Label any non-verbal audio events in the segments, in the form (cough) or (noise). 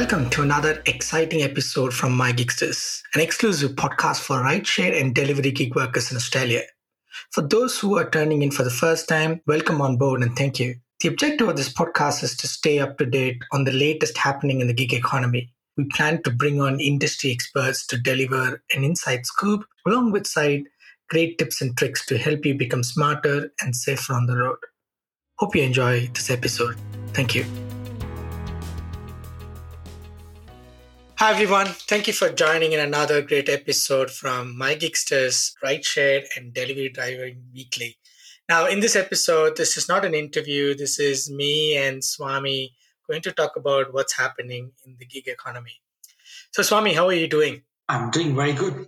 Welcome to another exciting episode from My Gigsters, an exclusive podcast for rideshare and delivery gig workers in Australia. For those who are turning in for the first time, welcome on board and thank you. The objective of this podcast is to stay up to date on the latest happening in the gig economy. We plan to bring on industry experts to deliver an inside scoop, along with side great tips and tricks to help you become smarter and safer on the road. Hope you enjoy this episode. Thank you. Hi, everyone. Thank you for joining in another great episode from My Gigsters Rideshare and Delivery Driving Weekly. Now, in this episode, this is not an interview. This is me and Swami going to talk about what's happening in the gig economy. So, Swami, how are you doing? I'm doing very good.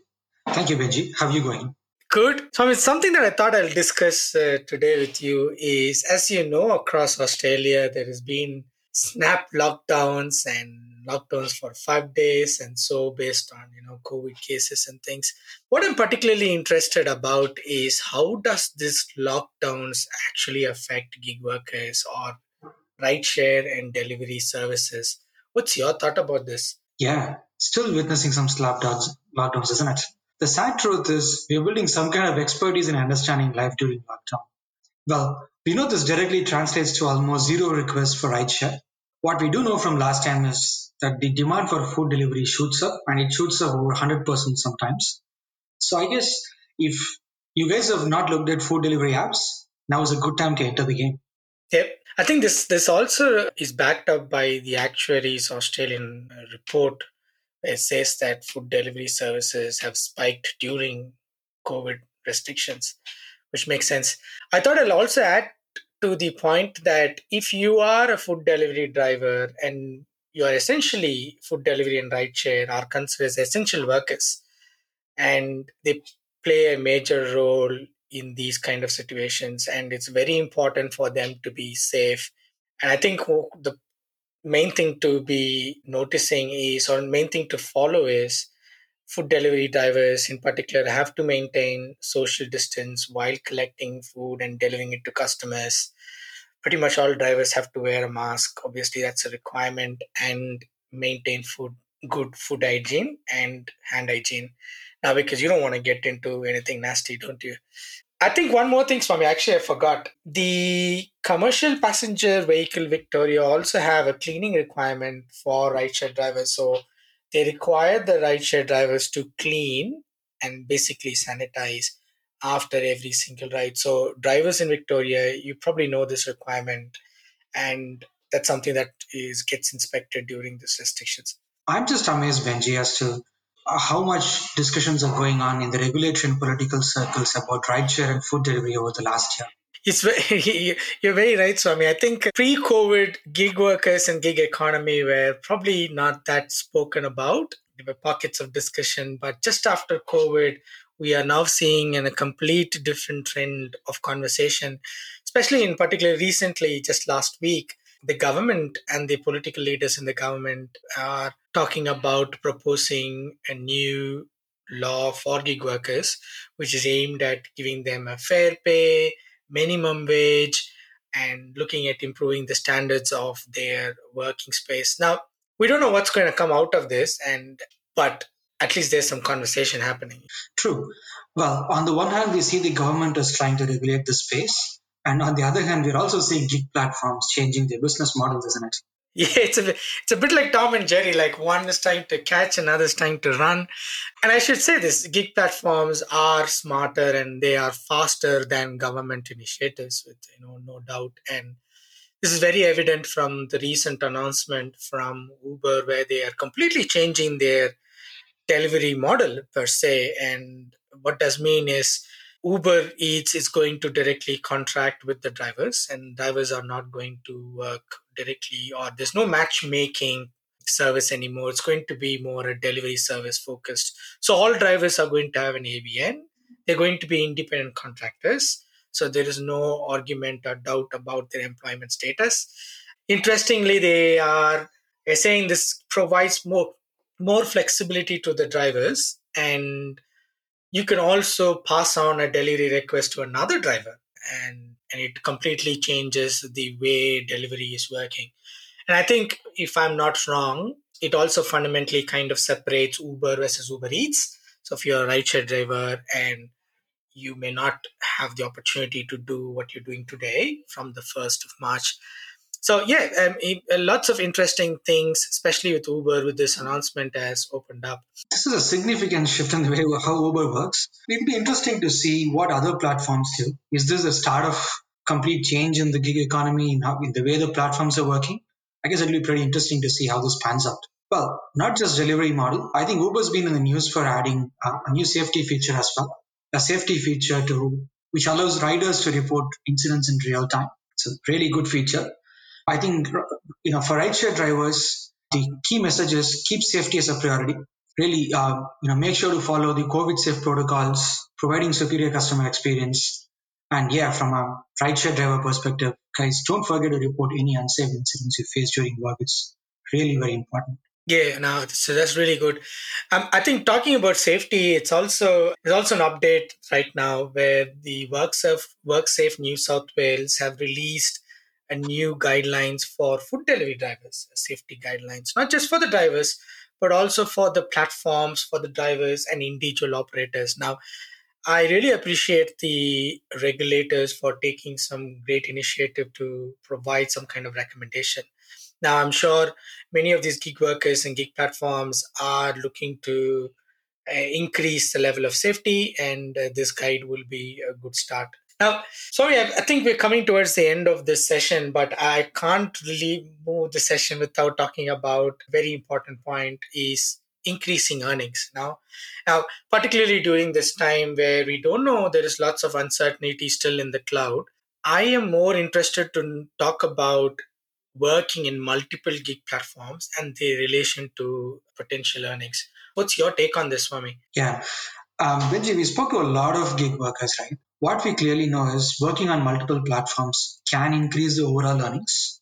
Thank you, Benji. How are you going? Good. So, I mean, something that I thought I'll discuss uh, today with you is, as you know, across Australia, there has been snap lockdowns and lockdowns for five days and so based on you know covid cases and things. What i'm particularly interested about is how does this lockdowns actually affect gig workers or rideshare and delivery services? What's your thought about this? Yeah still witnessing some lockdowns lockdowns isn't it? The sad truth is we're building some kind of expertise in understanding life during lockdown. Well we know this directly translates to almost zero requests for rideshare. What we do know from last time is that the demand for food delivery shoots up and it shoots up over 100% sometimes. So I guess if you guys have not looked at food delivery apps, now is a good time to enter the game. Yep. I think this this also is backed up by the actuaries Australian report. It says that food delivery services have spiked during COVID restrictions, which makes sense. I thought I'll also add to the point that if you are a food delivery driver and you are essentially food delivery and rideshare are considered as essential workers. And they play a major role in these kind of situations. And it's very important for them to be safe. And i think the main thing to be noticing is or main thing to follow is food delivery drivers in particular have to maintain social distance while collecting food and delivering it to customers pretty much all drivers have to wear a mask. Obviously that's a requirement and maintain food good food hygiene and hand hygiene. Now because you don't want to get into anything nasty don't you? I think one more thing swami actually i forgot. The commercial passenger vehicle victoria also have a cleaning requirement for rideshare drivers. So they require the rideshare drivers to clean and basically sanitize after every single ride. So drivers in Victoria, you probably know this requirement, and that's something that is gets inspected during these restrictions. I'm just amazed, Benji, as to uh, how much discussions are going on in the regulatory and political circles about rideshare and food delivery over the last year. It's very, (laughs) you're very right, Swami. I think pre-COVID gig workers and gig economy were probably not that spoken about. There were pockets of discussion, but just after COVID, we are now seeing in a complete different trend of conversation, especially in particular recently, just last week, the government and the political leaders in the government are talking about proposing a new law for gig workers, which is aimed at giving them a fair pay, minimum wage and looking at improving the standards of their working space. Now, we don't know what's going to come out of this and but at least there's some conversation happening. True. Well, on the one hand, we see the government is trying to regulate the space. And on the other hand, we're also seeing gig platforms changing their business models, isn't it? (laughs) Yeah, it's a it's a bit like Tom and Jerry. Like one is trying to catch, another is trying to run. And I should say this: gig platforms are smarter and they are faster than government initiatives, with you know no doubt. And this is very evident from the recent announcement from Uber, where they are completely changing their delivery model per se. And what does mean is Uber Eats is going to directly contract with the drivers, and drivers are not going to work directly, or there's no matchmaking service anymore. It's going to be more a delivery service focused. So all drivers are going to have an ABN. They're going to be independent contractors. So there is no argument or doubt about their employment status. Interestingly, they are saying this provides more more flexibility to the drivers and you can also pass on a delivery request to another driver and, and it completely changes the way delivery is working. And I think if I'm not wrong, it also fundamentally kind of separates Uber versus Uber Eats. So if you're a rideshare driver and you may not have the opportunity to do what you're doing today from the 1st of March. So yeah, um, lots of interesting things, especially with Uber, with this announcement has opened up. This is a significant shift in the way (laughs) how Uber works. It'd be interesting to see what other platforms do. Is this a start of complete change in the gig economy in, how, in the way the platforms are working? I guess it'll be pretty interesting to see how this pans out. Well, not just delivery model. I think Uber's been in the news for adding uh, a new safety feature as well. A safety feature to which allows riders to report incidents in real time. It's a really good feature. I think you know for rideshare drivers, the key message is keep safety as a priority. Really, uh, you know, make sure to follow the COVID safe protocols, providing superior customer experience, and yeah, from a rideshare driver perspective, guys, don't forget to report any unsafe incidents you face during work. It's really very important. Yeah, no, so that's really good. Um, I think talking about safety, it's also there's also an update right now where the WorkSafe WorkSafe New South Wales have released a new guidelines for food delivery drivers, safety guidelines, not just for the drivers, but also for the platforms, for the drivers and individual operators. Now, I really appreciate the regulators for taking some great initiative to provide some kind of recommendation. Now, I'm sure many of these gig workers and gig platforms are looking to uh, increase the level of safety, and uh, this guide will be a good start. Now, sorry, I, I think we're coming towards the end of this session, but I can't really move the session without talking about a very important point is increasing earnings. Now now particularly during this time where we don't know there is lots of uncertainty still in the cloud i am more interested to talk about working in multiple gig platforms and the relation to potential earnings. What's your take on this swami? Yeah. Um, Benji, we spoke to a lot of gig workers, right? What we clearly know is working on multiple platforms can increase the overall earnings.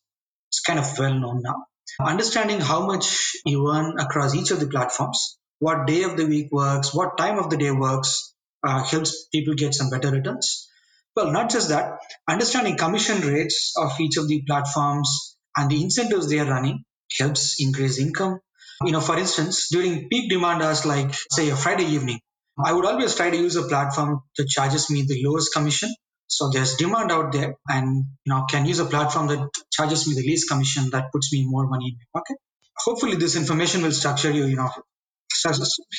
It's kind of well known now. Understanding how much you earn across each of the platforms, what day of the week works, what time of the day works, uh, helps people get some better returns. Well, not just that, understanding commission rates of each of the platforms and the incentives they are running helps increase income. You know, for instance, during peak demand hours like, say, a Friday evening, I would always try to use a platform that charges me the lowest commission so there's demand out there, and you know can use a platform that charges me the least commission that puts me more money in my pocket. Hopefully, this information will structure you, you know,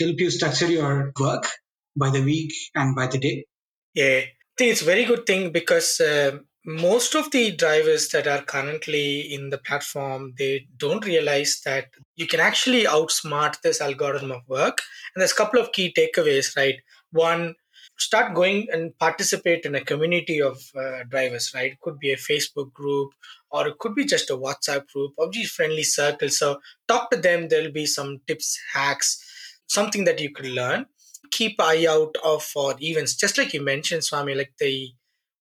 help you structure your work by the week and by the day. Yeah, I think it's a very good thing because uh, most of the drivers that are currently in the platform they don't realize that you can actually outsmart this algorithm of work. And there's a couple of key takeaways, right? One, start going and participate in a community of uh, drivers right? It could be a facebook group or it could be just a whatsapp group just friendly circle so talk to them. There'll be some tips hacks something that you could learn. Keep eye out of for events. Just like you mentioned swami like the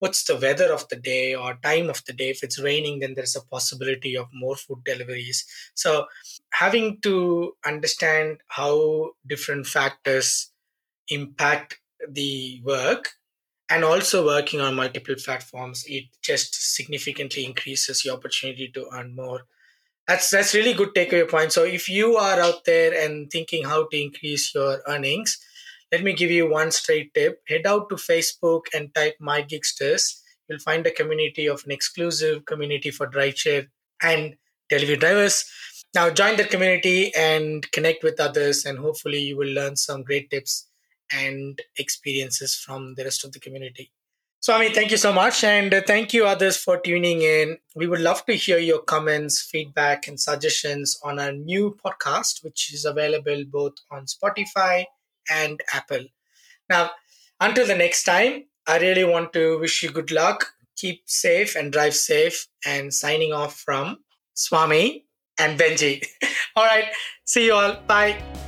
what's the weather of the day or time of the day? If it's raining then there's a possibility of more food deliveries. So having to understand how different factors impact the work and also working on multiple platforms it just significantly increases your opportunity to earn more. That's that's really good takeaway point. So if you are out there and thinking how to increase your earnings let me give you one straight tip head out to facebook and type my gigsters you'll find a community of an exclusive community for rideshare and delivery drivers now join the community and connect with others and hopefully you will learn some great tips and experiences from the rest of the community. So, Swami, thank you so much. And thank you, others, for tuning in. We would love to hear your comments, feedback, and suggestions on our new podcast, which is available both on Spotify and Apple. Now, until the next time, I really want to wish you good luck. Keep safe and drive safe. And signing off from Swami and Benji. (laughs) all right. See you all. Bye.